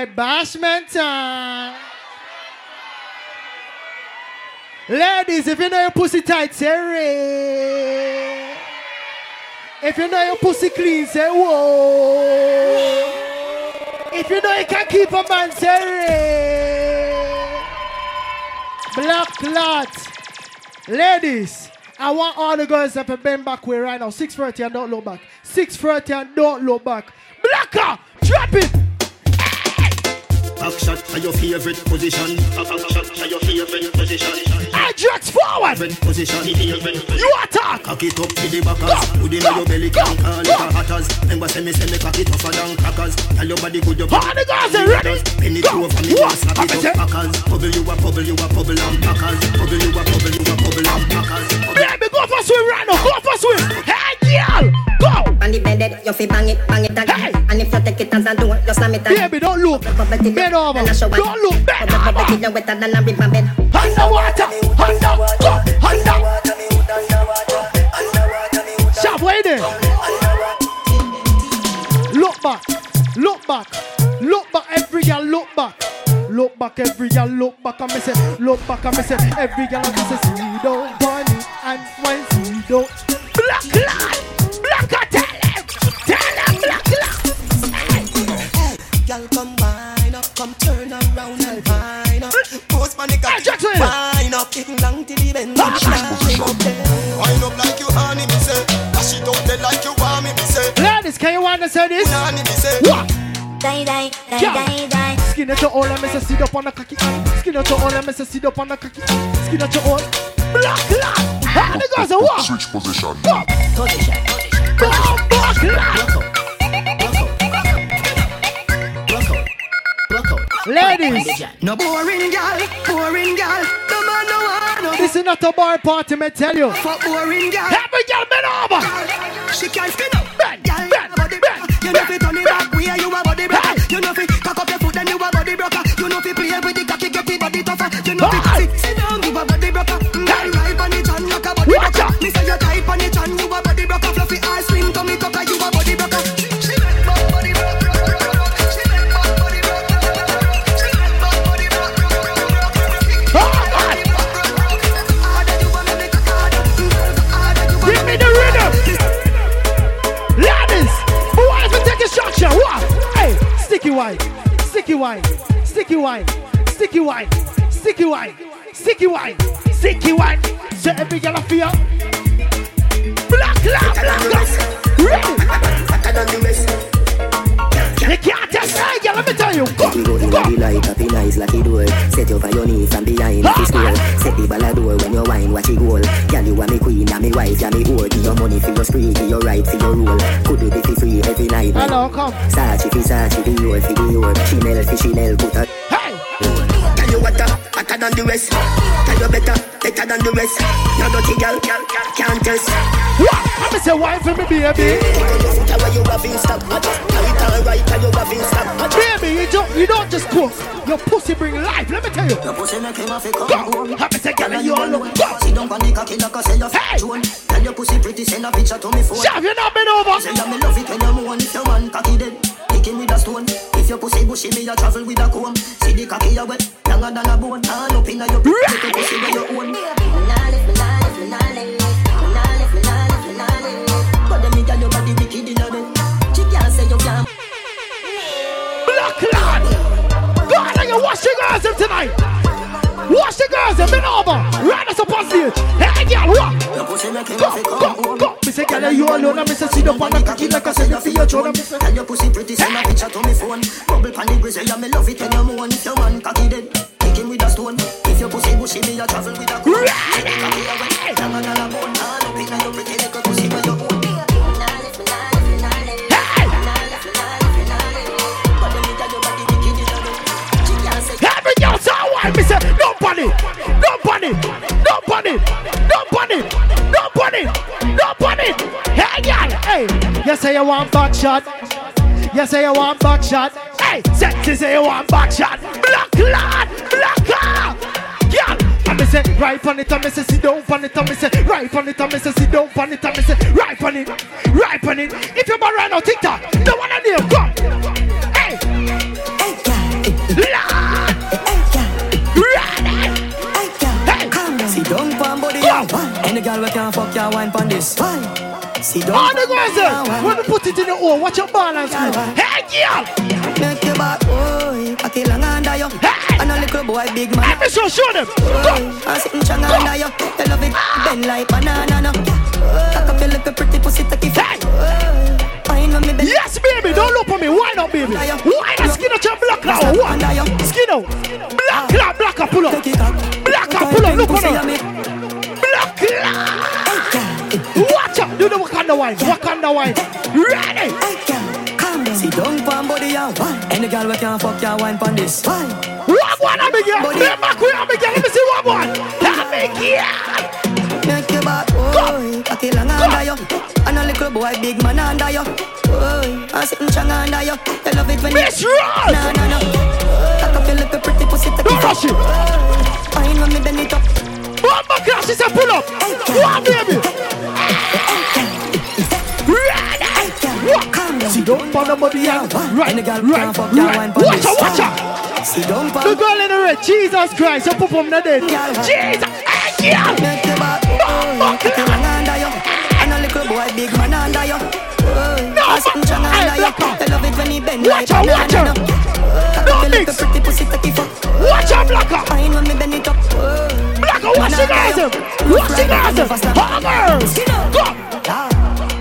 Hey, bashment time. Ladies, if you know your pussy tight, say ray. If you know your pussy clean, say whoa. If you know you can keep a man, say ray. Black clot. Ladies, I want all the girls that have been back way right now. 6.30 and don't look back. 6.30 and don't look back. Blacker, drop it. Back shot for your favorite position. Back shot for your favorite position. Ajax forward. Favorite position. You attack. Cock it up to the backers. Put in your belly, can call it a hatters. Remember, say me, say me, cock it tougher than crackers. Tell your body good, your All the girls are ready. Penny Go. over me, What? just snap it What? up, packers. Bubble you a bubble, you a bubble and packers. Bubble you a bubble, you a bubble and packers. Baby, go for swim right now. Go for swim. Hey, girl. Go. On the bed, you fi bang it, bang it again. Hey. And if you take it as a do, you slam it again. Baby, don't look. Bend over. Don't look. Bend Bubble over. it, you wetter than a river bed. Underwater. Under. Go. Under. Sharp, wait there. Look back. Look back. Look back. Every girl, look back. Look back, every girl, look back, and me say, look back, and me say, every girl, and me say, see don't bunny, and when see don't. Can you understand this? Honey, me say. What? Die, die, die, Yeah. die, die. Skin at your all, and me say, sit up on the cocky. Skin at your all, and me say, sit up on the cocky. Skin at your all. Black lad. How the girls are what? Switch position. Go. Position, Go, black lad. Ladies, No boring girl, boring girl. No man no one no this is not a bar party, me tell you. fuck boring girl. Every girl bend over. She can't spin up. Bend, Girl, fi turn it back, where you a body broker. You know fi cock up your foot, then you a body broker. You know fi play with the cocky, get the body tougher. You know fi sit, wine, sticky wine, sticky wine, sticky wine. So every girl I feel. Black, black, black, black. Ready? You can't test me, girl. Let me tell you. Go, We go in go. the light, up in eyes like it door. Set you for your knee from behind Ah, the store. Set the ball a door when you wine, watch it goal. Girl, you are me queen, and me wife, and me whore. Give your money for your spree, give your right for your rule. Could do be for free every night. Hello, come. Sachi Sachi, the your fi the your. Chanel fi Chanel, put a than the rest. Tell you better, better than the rest. No dirty girl, girl, girl, can't test. what? I'm say wine for me, baby. Tell you have in stock. You don't, just cook. Your pussy bring life. Let me tell you. Your pussy make him a fi come Go. home. Happy say, girl, Girl, you all alone. look. Go. Sit down on the cocky like I say you Hey. fat Tell your pussy pretty, send a picture to me phone. Shav, you not been over. Say that me love it when you moan if your man cocky dead. Kick him with a stone. If your pussy bushy, me a travel with a comb. See the cocky a wet, younger than a bone. All up inna your Right. take your pussy where you own. But them nigga your body you wash your girls them tonight. Wash the girls them been over. Right us up on stage. Hey, girl, what? Your pussy make him Go, go, go. Me say, girl, you alone. Me say, sit up on the cocky like I said, you feel your throne. And Tell your pussy pretty, send a picture to me phone. Bubble pan the grizzly, me love it when you moan. If your man cocky dead, kick him with a stone. If your pussy bushy, me a travel with a comb. Right. The cocky a wet, younger than a bone. All up inna your pretty little pussy where you say. Me say, no panic, no panic, no panic, no panic, no panic, no panic. Hey, girl, hey. You say you want back shot. You say you want back shot. Hey, sexy say you want back shot. Black lad, black car. Girl, and me say right on it, and me say sit down on it, and me say right on it, and me say sit down on it, and me say right on it, right on it. If you're right now, TikTok, no one on name, come. Can't fuck your wine pon this. Why? See don't All the girls there, when you put it in the hole, watch your balance. Girl. Hey, girl! Make your back, boy. Cocky long under you. Hey! And a little boy, big man. Let me show, show them. Boy, I'm sitting strong under you. You love it, ah! bend like banana, no. Cock up your little pretty pussy, take it Hey! Fine when me bend. Yes, baby, don't look for me. Why not, baby? Why not skin out your black out? What? Skin out. Black black out, pull up. Take it up. Black pull up. Look on her. Watch out. Do the Wakanda wine. Wakanda wine. Ready? I can calm. See, don't pan body and wine. Any girl we can fuck your wine pon this. Wine. One one, I'm again. Let me quit, I'm again. Let me see one one. I'm again. Make your back, oh, boy. Cocky long under you. And a little boy, big man under you. Boy, I'm sitting strong under you. Love it when you. Miss Ross. No, no, no. Cock up your little pretty pussy, Don't rush it. Me bend it up. One more class, she said pull up. One baby. Ready? I can calm down. See, don't pan the body. Right, right, can fuck your right. Watch out, watch out. See, don't The girl in the red, Jesus Christ, you put from the dead. Jesus, hey, girl. Make your back, boy. Cocky long under you. And a little boy, big man under you. No, I'm sitting strong hey, under you. Love it when he bend Watch out, watch out. No mix. little pretty pussy, take it fuck. Watch out, Blacker. Fine when me bend it up. Boy. Blacker, watch the guys. Watch the guys. Hammers. Go.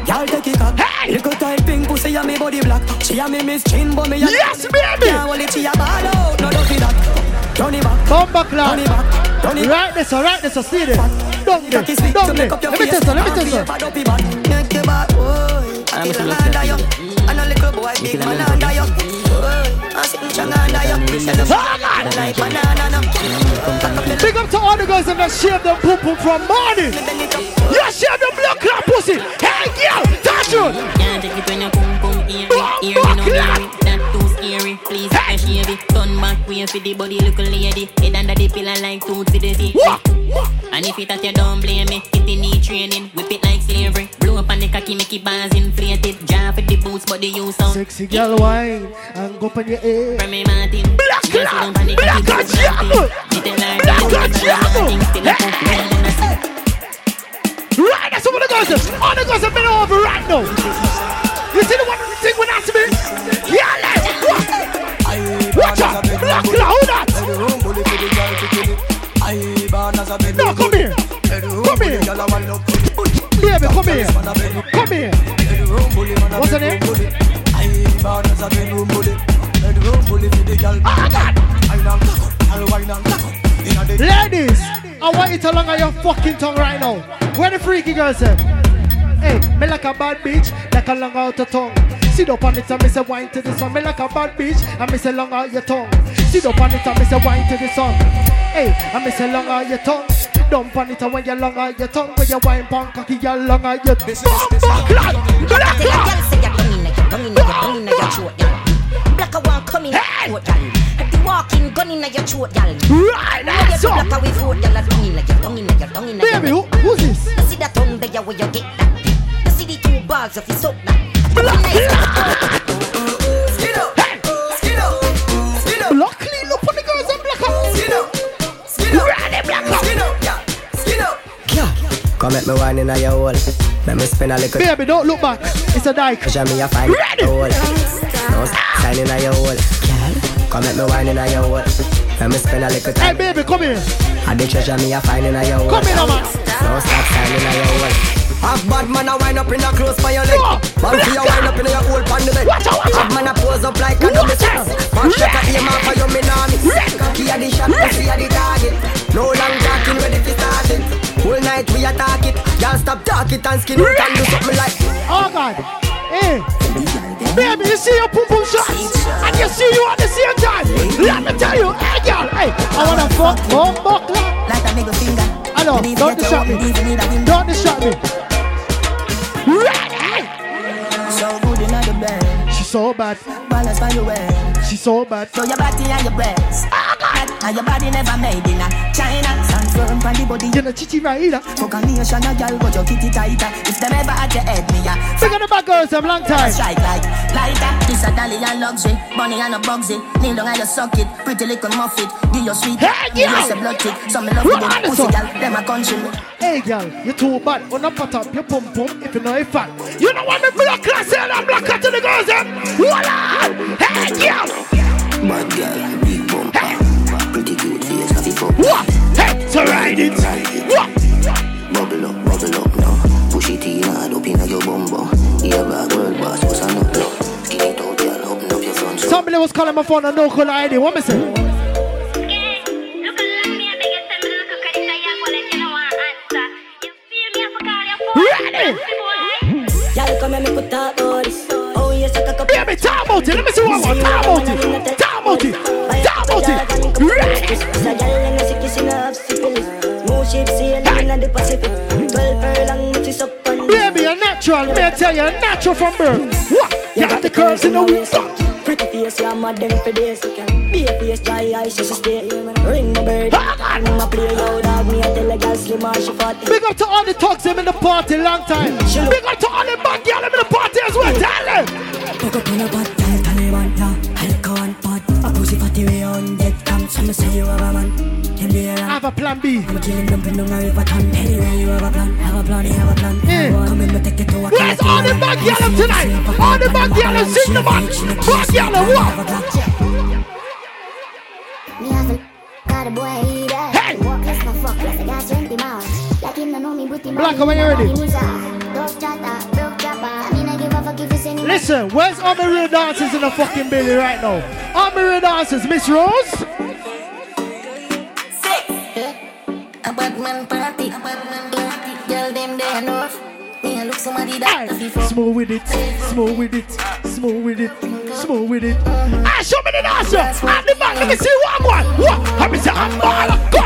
Y'all take it up. Hey! Little tight pink pussy and me body black. She a me miss chin, but me a Yes, baby. Can't hold it, she a ball out. No, don't feel that. Turn it back. Bumper Turn clap. it back. Turn it back. Right this, right this, see this. Don't Cocky don't to this. make up your Let me face. test her, let me And test her. behave dopey bad. Make your back, boy. Cocky long under you. And a lion, I'm a little boy, big man under you. Boy, I'm sitting strong under you. You look Hammers. like banana, no. Big up to all the girls that that shave them poo poo from morning. You shave them blood clot pussy. Hey, girl, touch you. Can't take it when you boom boom eerie, Boom, eerie no That too scary. Please Hey. shave it. Turn back way for the body look lady. Head under the pillar like tooth for the teeth. And if it at you don't blame me, it in need training. Whip cocky, make it bars inflated. Jar for the boots, but the use sound. Sexy girl wine and go your head. From me Martin. Black Just clap, don't panic, black cocky, and do something. jungle. Me tell her, Black you and know, jungle. things still a pop, well, and I see. Right, that's what the girls. All the girls are been over right now. You see the one thing when that's me? Yeah, let's? Watch out, black cloud, who that? No, come here. Come here. Baby, come here. What's her name? Ladies, I want you to longer your fucking tongue right now. Where the freaky girls at? Hey, me like a bad bitch, like a long out the tongue. Sit up on it and me say wine to the sun. Me like a bad bitch, and me say long out your tongue. Sit up on it and me say wine to the sun. Hey, and me say long out your tongue. Dump on it and when you long out your tongue, when you wine punk cocky, you long out your tongue. Bumper clap, black Tell a clap. girl say you're tongue inna your tongue inna your tongue inna your throat, girl. Black a one come in Hey! your throat, girl. The walking gun inna your throat, girl. Right, Now you that's do up. black a we vote, girl. A tongue inna your tongue inna your tongue inna your Baby, who, neck. who's this? You see that tongue there where you get that? You see the two balls of you suck that? Black Come at me wine in your hole. Let me spin a little Baby, don't look back. It's a dyke. treasure me a find Ready? your hole. No sign in your hole. Come at me wine in your hole. Let me spin a little Hey, baby, come here. I the treasure me a find in your hole. Come here, man. No stop sign in your hole. Half bad man a wind up in a close by your leg. Man for your wind up in your hole pan the bed. Watch out, watch out. Half man a pose up like a it and skin out and do something like. Oh, God. Hey. Baby, you see your pum pum shots, and you see you at the same time. Let me tell you, hey, girl, hey, I wanna fuck, fuck, fuck, clap. Like a middle finger. I know, Believe don't get distract me. own, even need a window. Don't distract me. Ready? So good in the bed. She's so bad. Balance by your way. She's so bad. So your body and your breasts. Oh, and your body never made in a China. San firm on the body. You know, chichi right here. Fuck a nation, a girl, but your kitty tighter. If them ever at your head, me a Big on the back girls, them long time. strike like lighter. This a dolly and luxury, money and a bugsy. Kneel down and you suck it, pretty little muffet. Give your sweet, Hey, give yo! you a blood tick. Some me love Right with on them the pussy top. girl, them a country. Hey girl, you too bad. On the pot up your pum pum if you know it fat. You know what me block class and I'm block out to the girls them. Voila! Hey girl! Bad girl, Hey, so ride it. What? Bubble up, bubble up now. Push it in hard up inna your bum bum. Yeah, bad world boss, what's on up now? Skin it out, girl, open up your front. Somebody was calling my phone and no call ID. What me say? Ready? Y'all come and me put up all this. Oh, yes, I cock up. Baby, talk about it. Let me see one more. Talk about it. You're. May tell you, natural from birth. What? You got the curves in the week. Pretty face, yeah, mad them for days. Be a face, dry eyes, she stay. Ring my bird. I'm a play, yo, dog. Me, I tell a gal slim she fat. Big up to all the thugs them in the party long time. Big up to all the bad girl them in the party a plan B. I'm killing them for no river ton. Anyway, you have a plan. Have a plan, have a plan. Yeah. Come in, take it to a Where's all the bad girl them tonight? All the bad girl them sing the man. Bad girl them what? Me have got a boy eat. Hey! Walk less my fuck less I got 20 miles. Like him no know me booty Black, when you ready? Dove chatter, broke chopper. I mean I give a fuck if you send him. Listen, where's all the real dancers in the fucking building right now? All the real dancers, Miss Rose. Me a look somebody Hey, that fi smooth with it, smooth with it, smooth with it, smooth with it. Ah, show me the dancer. At the back, let me see one more. What? Let me see I'm all go.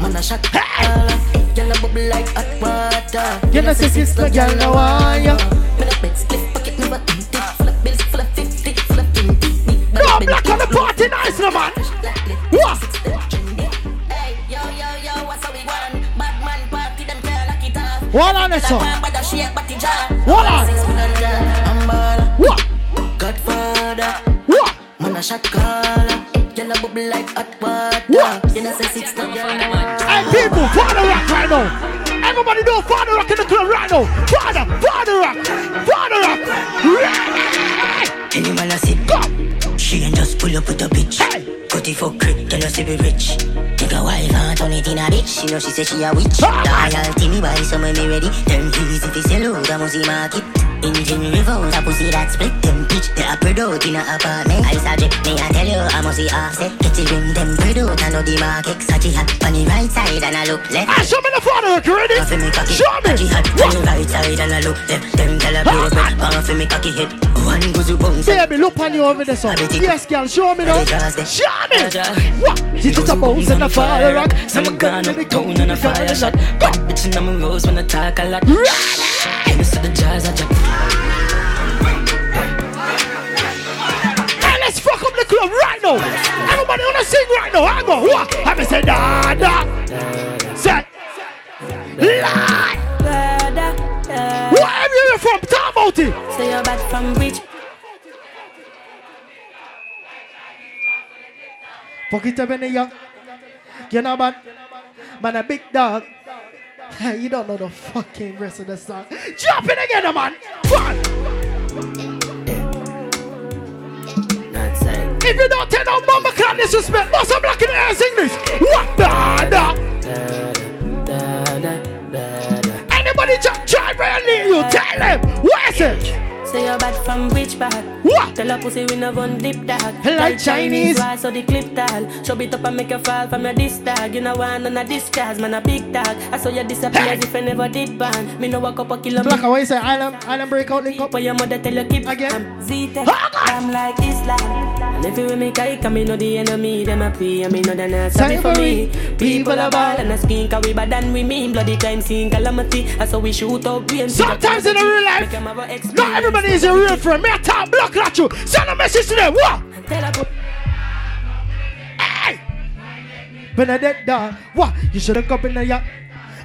Man a shot caller. Girl a bubble like hot water. You know, say sister, girl, now I ya. Me the bed split pocket never empty. Full of bills, full of fifty, full of twenty. No, black on the party, nice, no man. What? Shake, but the jar. What on? Six foot under, What? Godfather. What? Man a shot caller. Girl a bubble like hot water. What? You know say six no girl. Hey, people, father rock right now. Everybody know father rock in the club right now. Father, father rock, father rock. Any man a sit Go. She ain't just pull up with a bitch. Hey. Cut it for crit, us to be rich. Take a wife and turn it in a bitch. You know she say she a witch. Loyalty me buy some when me ready. Them keys if it's sell out, I must see market. Engine revolve, a pussy that split them pitch. They are spread out in a apartment. I suggest me I tell you, I must see offset. Get it ring them spread out, I know the market. Sachi hat on the right side and I look left. Ah, show me the father you ready? Bang for me cocky, Show me. Sachi hat on the right side and I look left. Them tell a bread, bang for me cocky head. One goes to bounce. Baby, look on you over there, son. Yes, girl, show me now. Show me. What? She just a bounce and a father rock. Some gun up tone and a fire shot. Bad bitch in my rose when I talk a lot. Give me to the jazz, I just Hey, let's fuck up the club right now. Everybody wanna sing right now. I go, what? I me say, da, da. Say, lie. Wherever you're from, talk about it. Say you're bad from which? Fuck it up in the young. You know, man. Man, a big dog. Hey, you don't know the fucking rest of the song. Jump it again, eh, man. One. If you don't tell no mama can't disrespect, what's up black in the air sing this? What da da? Anybody just try to leave you? Tell them. What is it? Say you're bad from which part? What? Tell a pussy we no gun dip dog. Like Chinese. Why so the clip tall? Show it up and make you fall from your disc tag. You know one on a disguise, man a big dog. I saw you disappear as if I never did ban. Me no know a couple kilometers. Black, what you say? Island, island breakout link up. But your mother tell you keep Again. Z-Tech, I'm like Islam And if you with me kike, me know the enemy Them a pray, and me know they not sorry for me People are ball and a skin Cause we bad than we mean Bloody crime scene calamity That's how we shoot out brains Sometimes in the real life, not everybody is a real friend. Me a talk block at you. Send a message to them. What? Tell a Hey! Bernadette dog. What? You should have come in the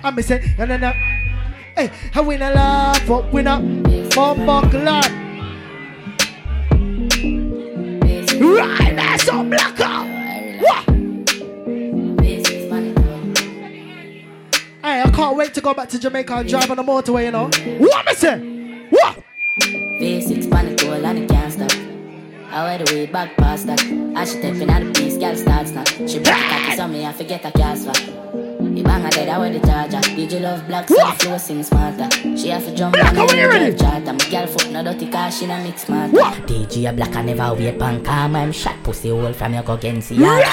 I'm no, no, no. Hey, I win a lot, but win up. Bumbo clock. Right, that's on black up. What? Hey, I can't wait to go back to Jamaica and drive on the motorway, you know. What me say? What? V6 pan the goal and it can't stop. I wear the way back past that. She stepping out the piece, girl starts now. She break it cocky, so me I forget a cast back. The bang dead, I wear the charger. DJ love black, so the flow sing smarter. She have to jump on you the charter. My girl foot no dirty car, she no mix smarter. DJ a black, I never wait pan calm. I'm shot pussy hole from your go against the yard.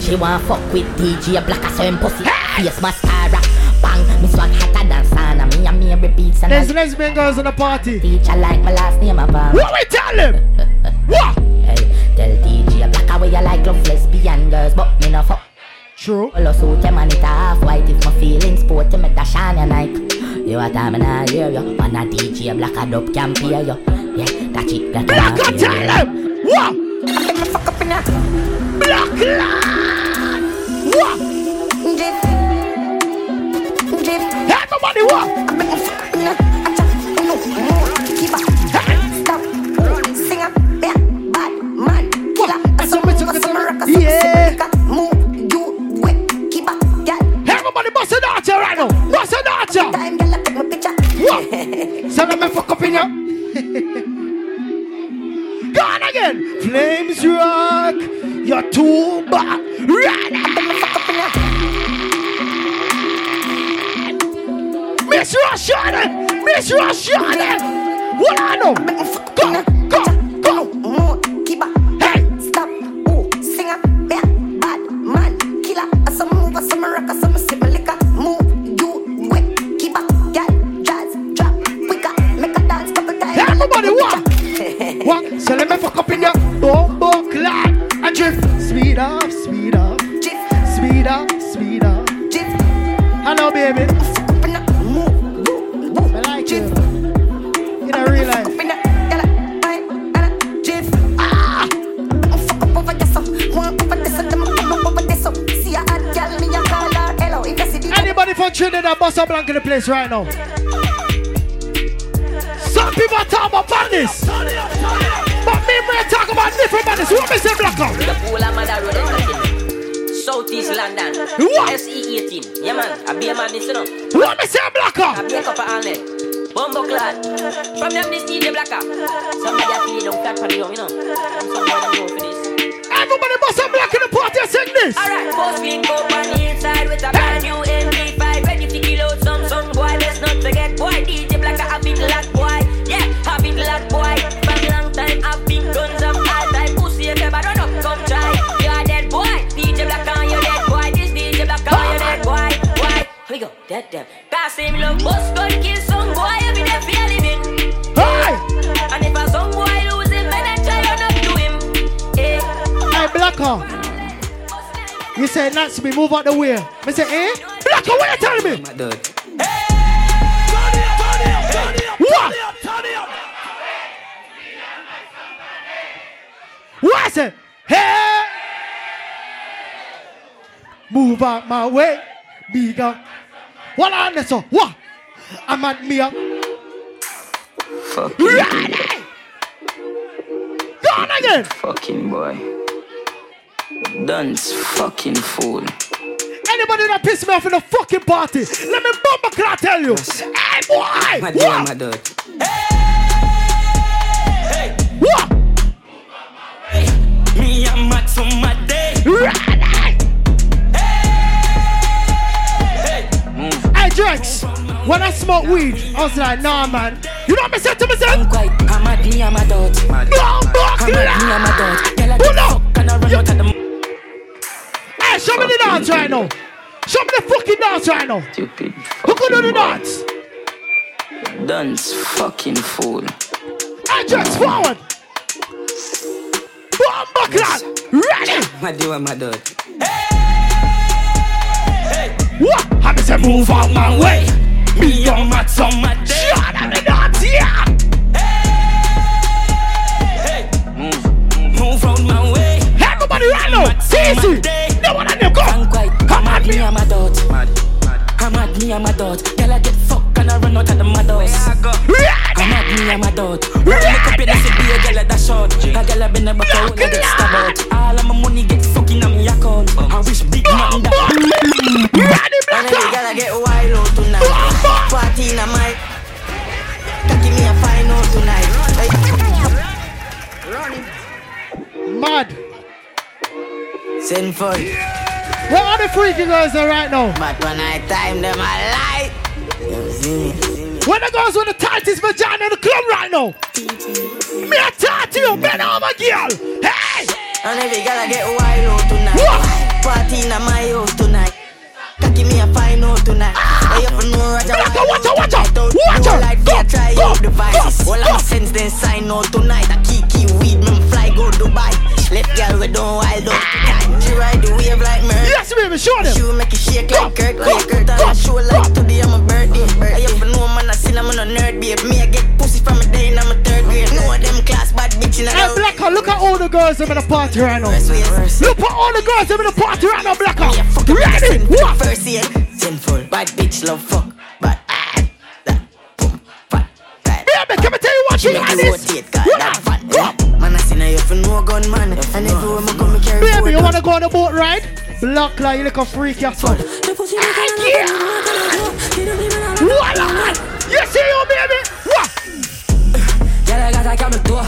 She want fuck with DJ a black, I saw him pussy. Face mascara. Bang, me swag hotter than sauna. Me and me beats and There's lesbian girls in the party. teacher like my last name a bomb. What we tell them? What? Hey, tell DJ a black away you like love lesbian girls, but me no fuck. True. Follow suit them and it half white if my feelings sporty me dash on your Nike. You a time and I hear you. Man a DJ a black a dub can pay you. Yeah, that it that Black and tell them. What? Fuck up in that. Black lad. What? Anybody from Trinidad, bust a blank in the place right now. Some people are talking about badness. But me, we talk about different badness. What me say, black out? The pool of mother road entertainment. Southeast London. What? SE 18. Yeah, man. I be a man, you know. What me say, black I out? be a couple all night. Bumbo clad. From them, this DJ Blacka. Somebody a play down flat for the young, you know. And somebody go for this. Everybody bust a black in the party and sing this. Alright, post link up on the inside with a brand new MP5 Ready to kill out some some boy, let's not forget boy DJ Blacka a big lad boy. Yeah, a big lad boy. From long time I've been guns of all time Pussy if ever run up, come try. You're dead boy, DJ Blacka you dead boy? This DJ Blacka you dead boy? Why? We go, dead them Pass him love, bust gun, kill some boy. Every day feel living Blacker. You say to me, move out the way. Me say, eh? Blacker, what you telling me? What? What I say? Hey! Move out my way, bigger. What on this? so? What? I'm at me up. Fucking Ready! Go on again. fucking boy. Dunce fucking fool. Anybody that piss me off in the fucking party, let me bump a clock tell you. Hey boy! My dear, What? my dog. What? Me and Max on my day. Ready! Hey Hey, Drex, when I smoke weed, I was like, nah man. You know what me say to myself? I'm quite, I'm at me and my dog. Bump a I'm at me and my clock! dog. Girl, Pull up! fuck and I run out of the Hey, show me the dance right now. Show me the fucking dance right now. stupid. Who can do the boy. dance? Fucking fool. Hey Drex, forward. A clock! Ready? My dear, my dog. What? I say move out my way. Me and Max on my day. Shut up the dance, yeah. Hey, hey. Move round my way. Everybody right now. Easy. Day. No one on. I'm mad, me I'm a dot. I'm mad, me I'm a dot. Girl I get fucked and I run out of the mad house. I'm mad, me I'm a dot. Roll me up in the city, a girl at that shot. A girl I been a back, I wanna get stabbed out. All of my money get fucking on me account. I wish big man that. And every girl I get wild out tonight. Party in a mic. Give me a fine out tonight. Mad. Sinful. Where are the freaky girls are right now? But when I time them, I lie. Where the girls with the tightest vagina in the club right now? Me a talk to you, bend over, girl. Hey! And every girl I get wild out tonight. Party in my house tonight. Give me a fine out tonight. Ah! Hey, up no Roger. Watch out, watch out, watch Watch out. Like Go, they try go, out devices. go, All go. I'm sense then sign out tonight. I kiki weed, me Yes, show them. She make it shake like Kirk, like Kurt, and I show like today I'm a birthday. I have no man, I seen I'm a nerd, babe. Me I get pussy from a day, and I'm a third grade. No them class bad bitch in a Hey, Blacker, look at all the girls that in the party right now. Look at all the girls that in the party right now, Blacker. Ready? What? First year, sinful, bad bitch love fuck, bad. Baby, can I tell you what She you like this? rotate, God, that. Man, I seen her, you for no gun, man. And everywhere I come, me carry Baby, you wanna go on a boat ride? Black like you look a freak yourself. Voila! You see you, baby? What? Girl, I got a camel toe.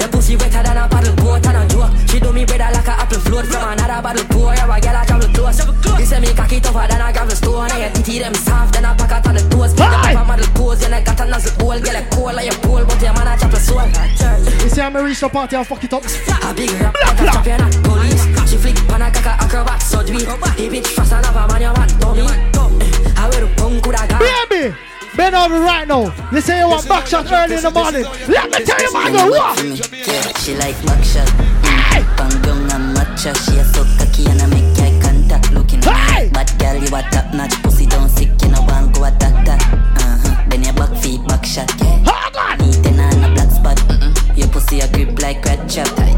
Your pussy wetter than a paddle boat and a joke. She do me better like a apple float from another bottle pour. Yeah, a girl I travel close. You say me cocky tougher than a gravel stone. And your titty them soft than a pack of the toes. Pick them up a model pose. Like got a nozzle hole. Girl, like cold like a pole, but your man a chop a soul. You see, I'm gonna reach party and fuck it up. A big rap like a champion police. She flick pan a caca acrobat surgery. He bitch fast and have a man you want dummy. I wear a punk with a guy. Baby! Bend over right now. You say you want back shot early in the morning. Let me tell you, my girl, what? Yeah, she like backshot. Mm. Bang down and matcha. She a so cocky and I make eye contact. Looking Hey. bad girl, you a top notch. Pussy don't sick, you know want go attack that. Uh huh. Then your back feet back shot. Yeah. Neat and on a black spot. Mm-mm. Your pussy a grip like red chop.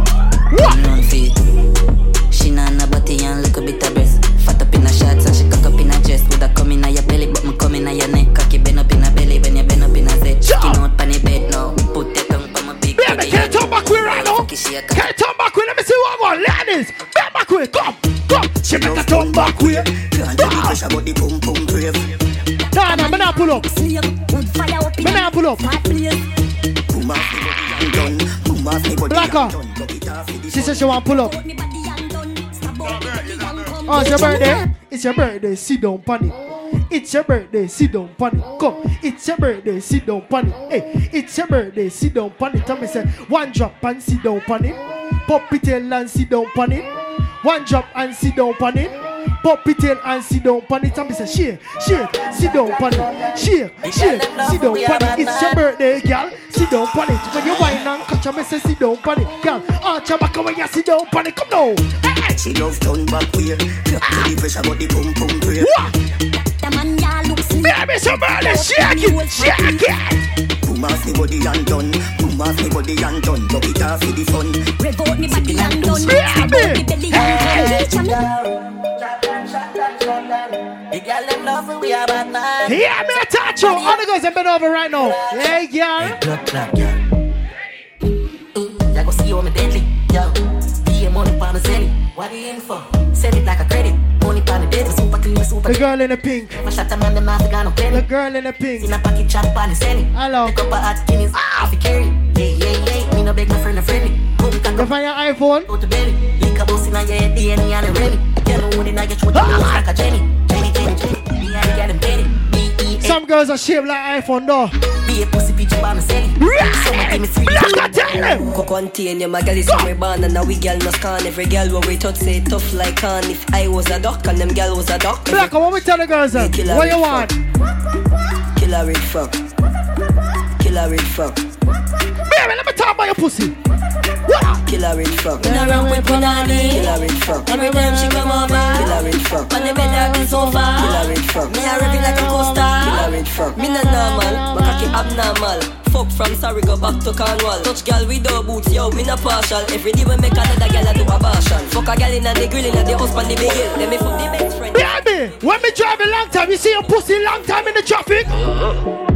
I want. Bend back with. Come, come. She make a turn back with. Nah, nah, me not pull up. Me not pull up. Blacker. She said she want pull up. Oh, it's your birthday. It's your birthday. Sit down, panic. It's your birthday. Sit down, panic. Come. It's your birthday. Sit down, panic. Hey, it's your birthday. Sit down, panic. Tell me say one drop and sit down, panic. Pop it and sit down, panic. One drop and sit down, panic. Pop it and sit down, panic. Tell me say shake, shake, sit down, panic. Shake, shake, sit down, panic. It's your birthday, girl. Sit down, panic. When you wine and catch a me say sit down, panic. Girl, arch your back when you sit down, panic. Come now. She love turn back way. To the pressure, but the pum pum pray. Baby, it's your birthday. Shake it, shake it. Boom off me body and done. Boom off me body and done. Lock it off for the fun. Revolt me body and done. Baby, hey. The girl them love me, we are bad man. Yeah, me a touch you. All the girls have been over right now. Hey, girl. Blood clot, girl. Ya go see how me deadly, yo. Pay money for me zelly. What you in for? Send it like a credit. Money for me bed, super clean, super The girl in the pink. My shot a man, them not got no penny. The girl in the pink. In a pocket chop on the celly. Hello. Pick up a hot guineas, off the carry. Yeah, yeah, yeah. Me no beg my friend, a friendly. You find your iPhone? go to belly. Lick a bus in a head, DNA and a remy. Girl, no one in a your throat, you look like a Jenny. Jenny, Jenny, Jenny. Me and the them penny. B-E-A. Some girls are shaped like iPhone though. Be a pussy bitch, on the celly. So my me three. Them. Go contain your magali so we born and now we girl no scan Every girl what we touch say tough like can If I was a duck and them girl was a duck Black, what we tell the girls then? Eh? Killer What you want? Kill a red fuck Kill a red fuck Baby, let me talk about your pussy. Killer rich fuck. In a round with Punani. Killer rich fuck. Every time she come over. Killer rich fuck. On the bed or the sofa. Killer rich fuck. Me a revving like a coaster. Killer rich fuck. Me not normal, my cocky abnormal. Fuck from sorry go back to Cornwall. Touch girl with no boots, yo, me not partial. Every day we make another girl a do a abortion. Fuck a girl in a the grill in a the house on the big hill. Let me fuck the best friend. Yeah, me. When me drive a long time, you see a pussy long time in the traffic. Uh-huh.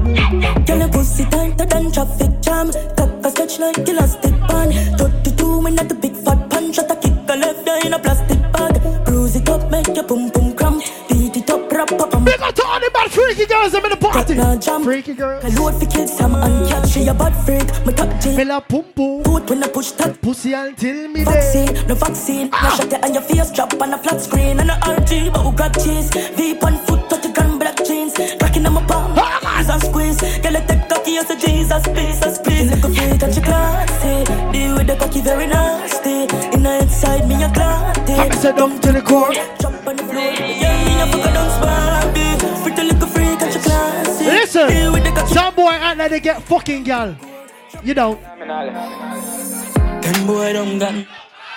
Girl, your pussy tighter than traffic jam. Cock a stretch like elastic band. 32 when at the big fat punch. Shot a kick a left eye in a plastic bag. Bruise it up, make your pum pum cramp. Beat it up, rap up, um. Big up to all the bad freaky girls I'm in the party. Now jam. Freaky girls. I load for kids, cat. She a bad freak. Me top G. Me love pum pum. Put when I push that Pussy until me vaccine, no vaccine. No shot it on your face, drop on a flat screen. And a RG, but who got cheese? Veep on foot, I take cocky, I say Jesus, Jesus, please. Look a freak and she classy. Deal with the cocky very nasty. In the inside, me a glatty. I said down to the core. Jump on the floor. Yeah, me a fuck a dance Barbie. Pretty little freak and she classy. Listen, with the cocky. some boy act like they get fucking gal. You don't. Them boy don't gun.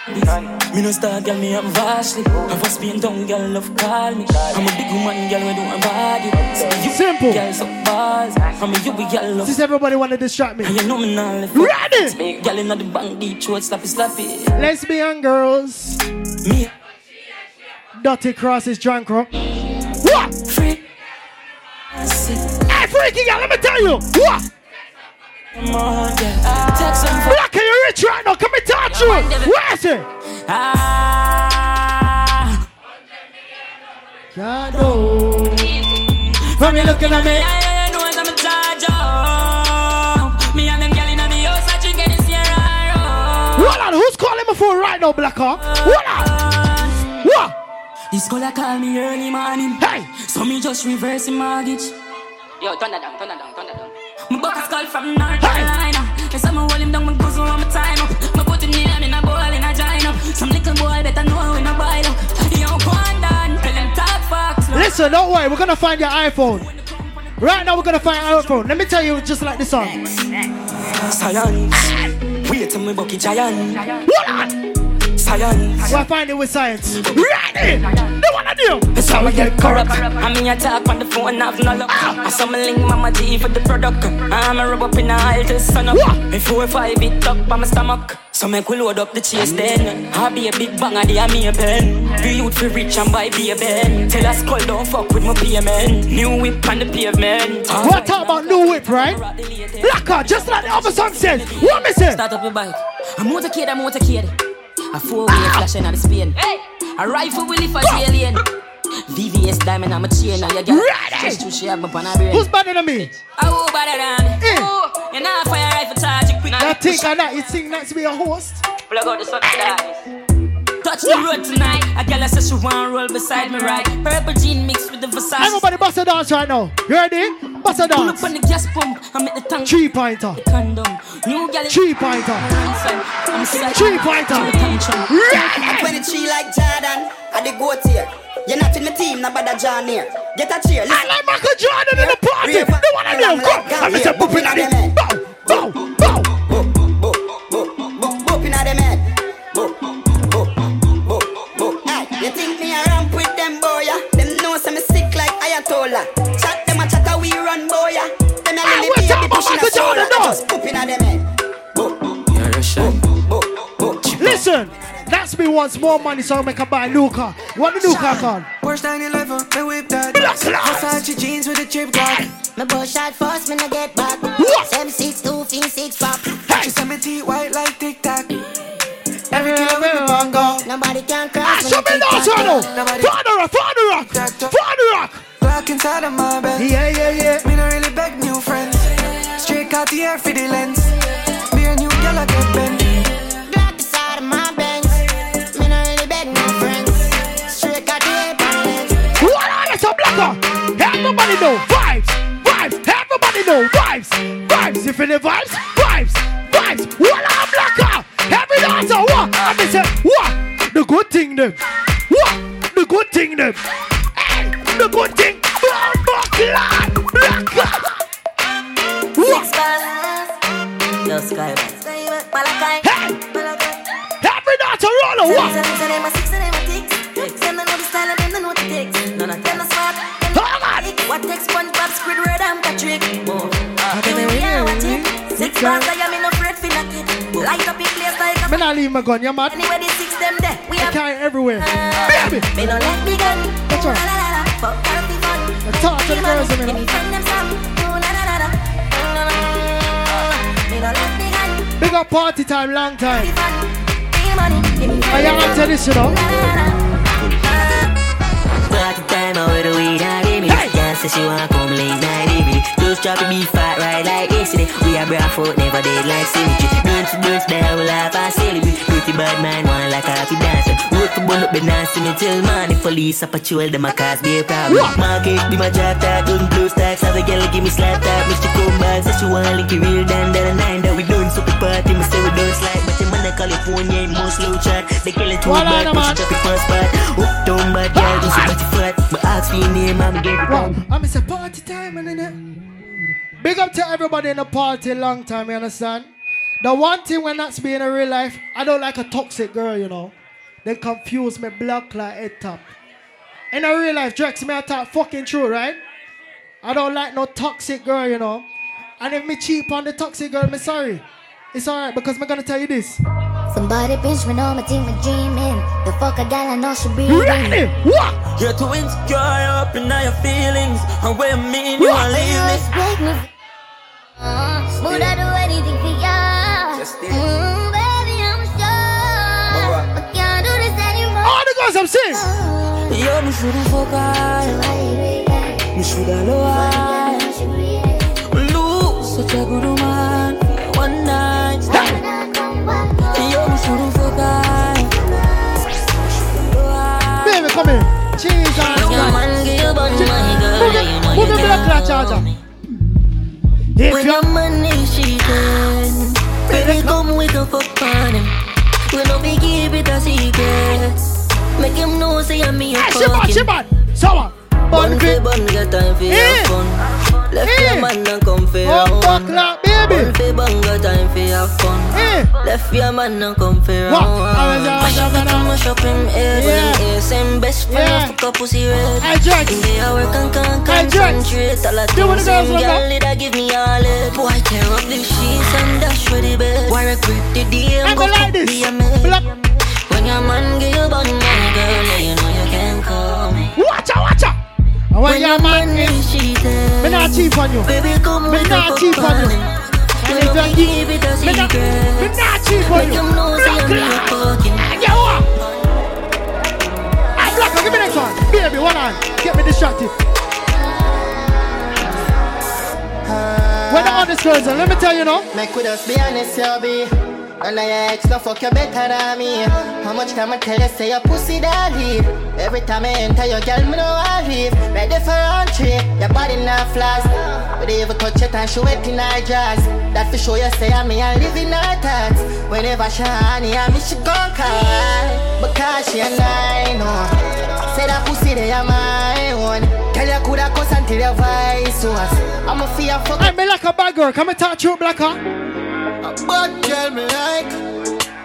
Me no start, girl, me am vastly. Have a spin down, girl, love call me. I'm a big woman, girl, we do my body. So you, Simple. girl, so balls. I'm a you, girl, love. Since everybody wanna distract me. And you know me now. Ready? Girl, inna the bank, deep throat, slappy, slappy. Lesbian girls. Me, Dirty crosses drunk rock. What? free. Hey, freaky girl, let me tell you. What? Black, are you rich right now? Come and touch you. Where's it? Ah. God, no. From you looking at me. Yeah, know I'm a charge up. Me and them girl inna the house, I drink Sierra. Hold on, who's calling my phone right now, Black Hawk? Hold on. What? This girl a call me early morning. Hey. So me just reverse the mortgage. Yo, turn that down, turn that down, turn that down. My buck is called from North Carolina. Yes, I'm hold him down, my guzzle on my time up. My put him in, I'm in a bowl in a giant Some little boy better know when I buy up. Yo, go on down, tell him talk facts. Listen, don't worry, we're gonna find your iPhone. Right now, we're gonna find your iPhone. Let me tell you, just like this song. Science. Wait till me bucky giant. Hold on. Science. We'll find it with science. Ready? The one I do. That's how we get corrupt. I mean, I talk on the phone, have no luck. I saw me link mama G for the product. I'm a rub up in the aisle to sun up. Me four five it up on my stomach. So make we load up the chase then. I be a big bang of the me a pen. Be youth for rich and buy be a ben. Tell us call don't fuck with my payment. New whip on the pavement. What talk about new whip, right? Blacker, just like the other song says. What me say? Start up your bike. I'm not I'm a motorcade. A four wheel flashing on the Spain. A rifle will if a alien. VVS diamond, I'm a chain now. You got Ready. just to share up on a brain. Who's better than me? Oh, better than me. Eh. Oh, you know, fire rifle charge it quick. That think and that, you think that's be a host? Plug out the sun Touch the road tonight. A girl says she want roll beside me right. Purple jean mixed with the Versace. Everybody bust a dance right now. You ready? Bust a Pull dance. up on the gas pump. I'm at the tank. Three pointer. Condom. New girl. Three pointer. I'm. Three pointer. Ready? 23 like Jordan, I the goat here. You're not in the team, no bother John here. Get a cheer, I like Michael Jordan in the party. Real The one I fun, know. Come. like Let me say Gambia, boop in boop in the them Bow. Bow. Bow. You think me a ramp with them boy? ya? Them know some sick like Ayatollah. Chat them a chat a we run boy. ya. Them a Ah, lily we're baby pushing a Michael Jordan, solar. no. Just boop inna them head. Boop, You're Russian. boop, boop. Listen, that's me wants more money so I make a buy a new car. What the new car called? Porsche 911, me whip that. Black class. Versace jeans with a chip clock. Me bush shot first, me no get back. What? Seven six two fin six pop. She send me teeth white like Tic Tac. Every killer with me bongo. Nobody can cross me. show me dance right now. Father rock, father rock, father rock. Glock inside of my bed. Yeah, yeah, yeah. Me no really beg new friends. Straight out the air for the lens. Me and you girl I get bent. Black side of my Benz. Me no really beg no friends. Straight got the ape on lens. What are you, some blacker? Everybody know vibes, vibes. Everybody know vibes, vibes. If any vibes, vibes, vibes. What The good thing, them. What? The good thing, them. Hey, the good thing. Black, blacker. What? Yo, Sky. Hey, Yo, what? Them say them a six and them a ticks. Them don't know the style and them don't know what it takes. None of them not smart. Them not quick. What takes SpongeBob, Squidward, and Patrick? Here we are, watch it. Six bars, I am in no afraid for knock it. Light up in place like a Me not leave my gun, you mad? Anyway, the six them there. We I have carry it everywhere. Uh, Baby! me no let me gun. That's right. La la la la. Fuck can't be fun. I talk to the girls a Give me minute. friend them some. Oh, oh me gun. Big up party time, long time. Give me money. Give me I am them after this, you know. Party time out with the weed and give me this girl say she wanna come late night evening Just drop a beef fat right like yesterday We are bra foot never dead like symmetry. Dance to dance down we laugh and celebrate Pretty bad man one like a happy dancer. Work to burn up the dance me till morning. Police a patrol them a cause be a problem. Market be my job that don't blue stacks Have a girl give me slap that Mr. Come back say she wanna link it real down down the nine That we done so the party me say we don't slide But the man in California ain't most slow chat. They kill it too Well, bad I know, push man. it up the first spot Up down bad girl do so much flat But ask for your name I'm get it. Wow, I'm a party time, and then Big up to everybody in the party, long time, you understand? The one thing when that's being in real life, I don't like a toxic girl, you know. They confuse me black like head top. In a real life, Drex, me I talk fucking true, right? I don't like no toxic girl, you know. And if me cheap on the toxic girl, me sorry. It's alright because me gonna tell you this. Somebody pinch me, know me think me dreaming. The fuck a gal I know she breathing. Ready? What? You're too insecure up in all your feelings And what you mean you What? wanna leave me Respect me. Would I do anything for ya? Mm, baby, I'm sure. I can't do this anymore. All the girls I'm seeing. Yo, me shouldn't fuck her Me shoulda love her Lose such a good woman for One night stand Yo, me shouldn't fuck her Baby, come here. Jesus When your man give you my girl, Move you know it, you move it, black charger. If you your come with a fuck on him We no be keep it a secret Make him know say I'm me a Hey, she bad, fucking she bad. Sour. Bun fi bun, get time for Eh. your fun Left your man and come for your fuck own like baby. Bun fi bun, get time for your fun Eh. Left your man and come for your own I was- I was- Mash up I it and mash up him head Yeah. When him best friend Yeah. fuck up pussy red Hey, Jax. In the hour can can concentrate All the things the girls him want girl now. need give me all it Boy tear up the sheets and dash for the bed Boy regret the day I and go like this. be a man Black. When your man give you bun money girl now you know you can call me Watch out, watch out. And when your man is, is cheating me not cheap on you. Baby come Me not a cheap on you. On him And You you it a me not, on Make you. him know say I'm me Black. what? Hey, Black, give me next one. Baby, one on. Get me distracted. When the honest girls are, let me tell you now. Make with us be honest, you be. And I ex no fuck you better than me. How much time I tell you say your pussy that leave? Every time I enter your girl, me know I leave. Ready for entry, your body not flash. But they even touch it and show it in her dress. That for sure you say I'm me and live in her thoughts. Whenever she honey, I me she gon' cry. Because she a nine, no. Say that pussy they are my own. Tell you coulda cuss until your voice was. I'm a fear fuck. Hey, me like a bad girl. Come and talk to you, Blacka. Bad girl me like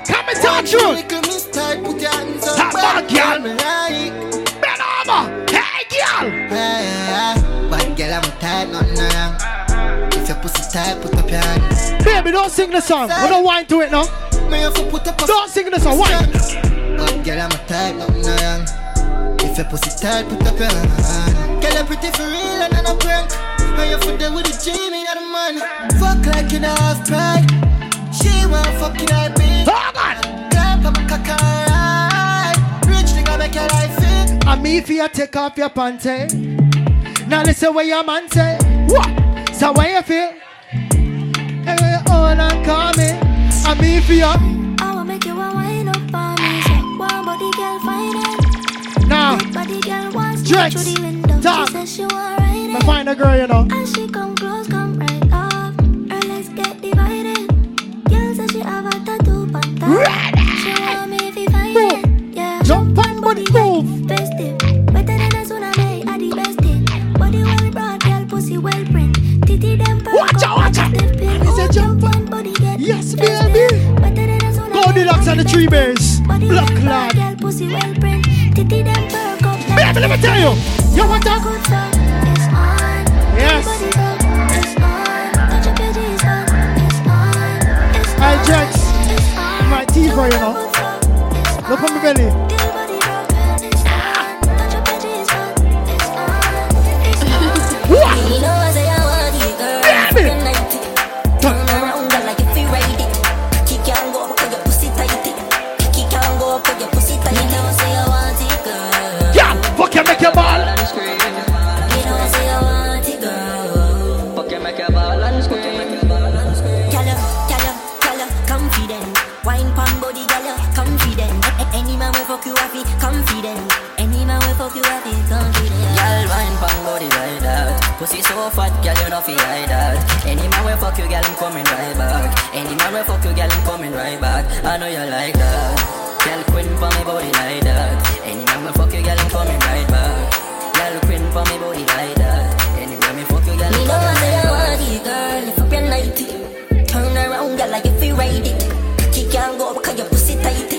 Come and talk to you. Little miss tight, put your hands up That bad girl. me like Bend over. Hey, girl. Hey, hey, Bad girl I'm tight, nothing wrong If your pussy tight, put up your hands Baby, don't sing the song. We don't whine to it now. Me have put up a Don't sing the song. Whine. Bad girl I'm tight, nothing wrong If your pussy tight, put up your hand Girl you pretty for real and not a prank And you for there with the G, me not a man Fuck like you don't have pride She want fucking I be Oh, God. Clap up a cock alright Rich nigga make your life fit And me for you take off your panty. Now listen what your man say. What? So when you feel? Hey, hold and call me. And me for you. I will make you a wine up on me. So one body girl find it. Now, Big body girl wants to Drex, through the window. talk. She says she want ride it. find a girl, you know. And she come close, come right off. Her legs get divided. Girl says she have a tattoo top. She want me if find it. Yeah. Jump on body move. Watch out, watch out. stiff pin. He said Oh, jump on body get Yes, baby. it. Better than Goldilocks and the Three Bears. Body Blood like clot. bad girl, pussy well print. Titty them perk up like Baby, let me tell you. You want that? Good fuck, it's on. Yes. Body fuck, it's on. Touch your bitches fuck, it's on. It's Hey, on. Jax. My teeth are, you know. It's Look on. my belly. Make your ball. You girl. You, confident. Wine pon body, gyal, confident. A- a- Any man will fuck you happy, confident. Any man will fuck you happy, confident. Girl, wine pon body like that. Pussy so fat, girl, you know fi hide that. Any man will fuck you, girl, I'm coming right back. Any man will fuck you, girl, I'm coming right back. I know you like that. Girl, queen for me body like that. Any man fuck you, girl, I'm coming right back. Girl, queen for me body like that. Any man will fuck you, girl, Me I'm know I coming say I right back. want it, girl. If up your night, turn around, girl, like if you ride it. Kick and go because your pussy tight.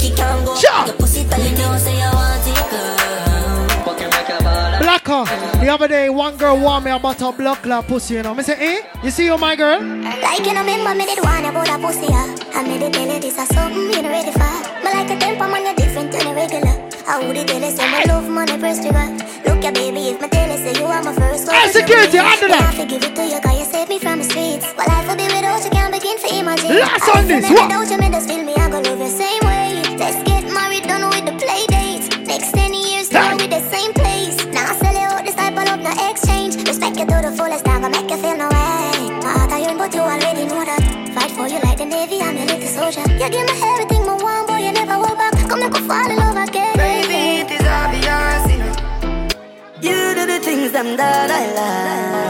Kick and go Sure. because your pussy tight. You know I say I want it, girl. Fuck you, make your ball and Blacka. The other day, one girl warned me about her blood clot pussy, you know. Me say, eh? You see you, my girl? Like you know, remember me did one about a pussy, yeah. I made it tell you this is something you know ready for. But like a temper man, you're different than a regular. I would it tell you say my love money press trigger. Look baby, if my tell you say you are my first love. Hey, security, under that. I it to you, cause you saved me from the streets. Well, life will be without you, can't begin to imagine. Last on this, what? Without you, me just feel me, I go love you same way. Let's get married, done with the play dates. Next 10 years, with the same place. Now I sell you out this type of love, no exchange. Respect you to the fullest, I'm gonna make you feel no way. My heart iron, but you already know that. Fight for you like the Navy, I'm your little soldier. You give them that I like.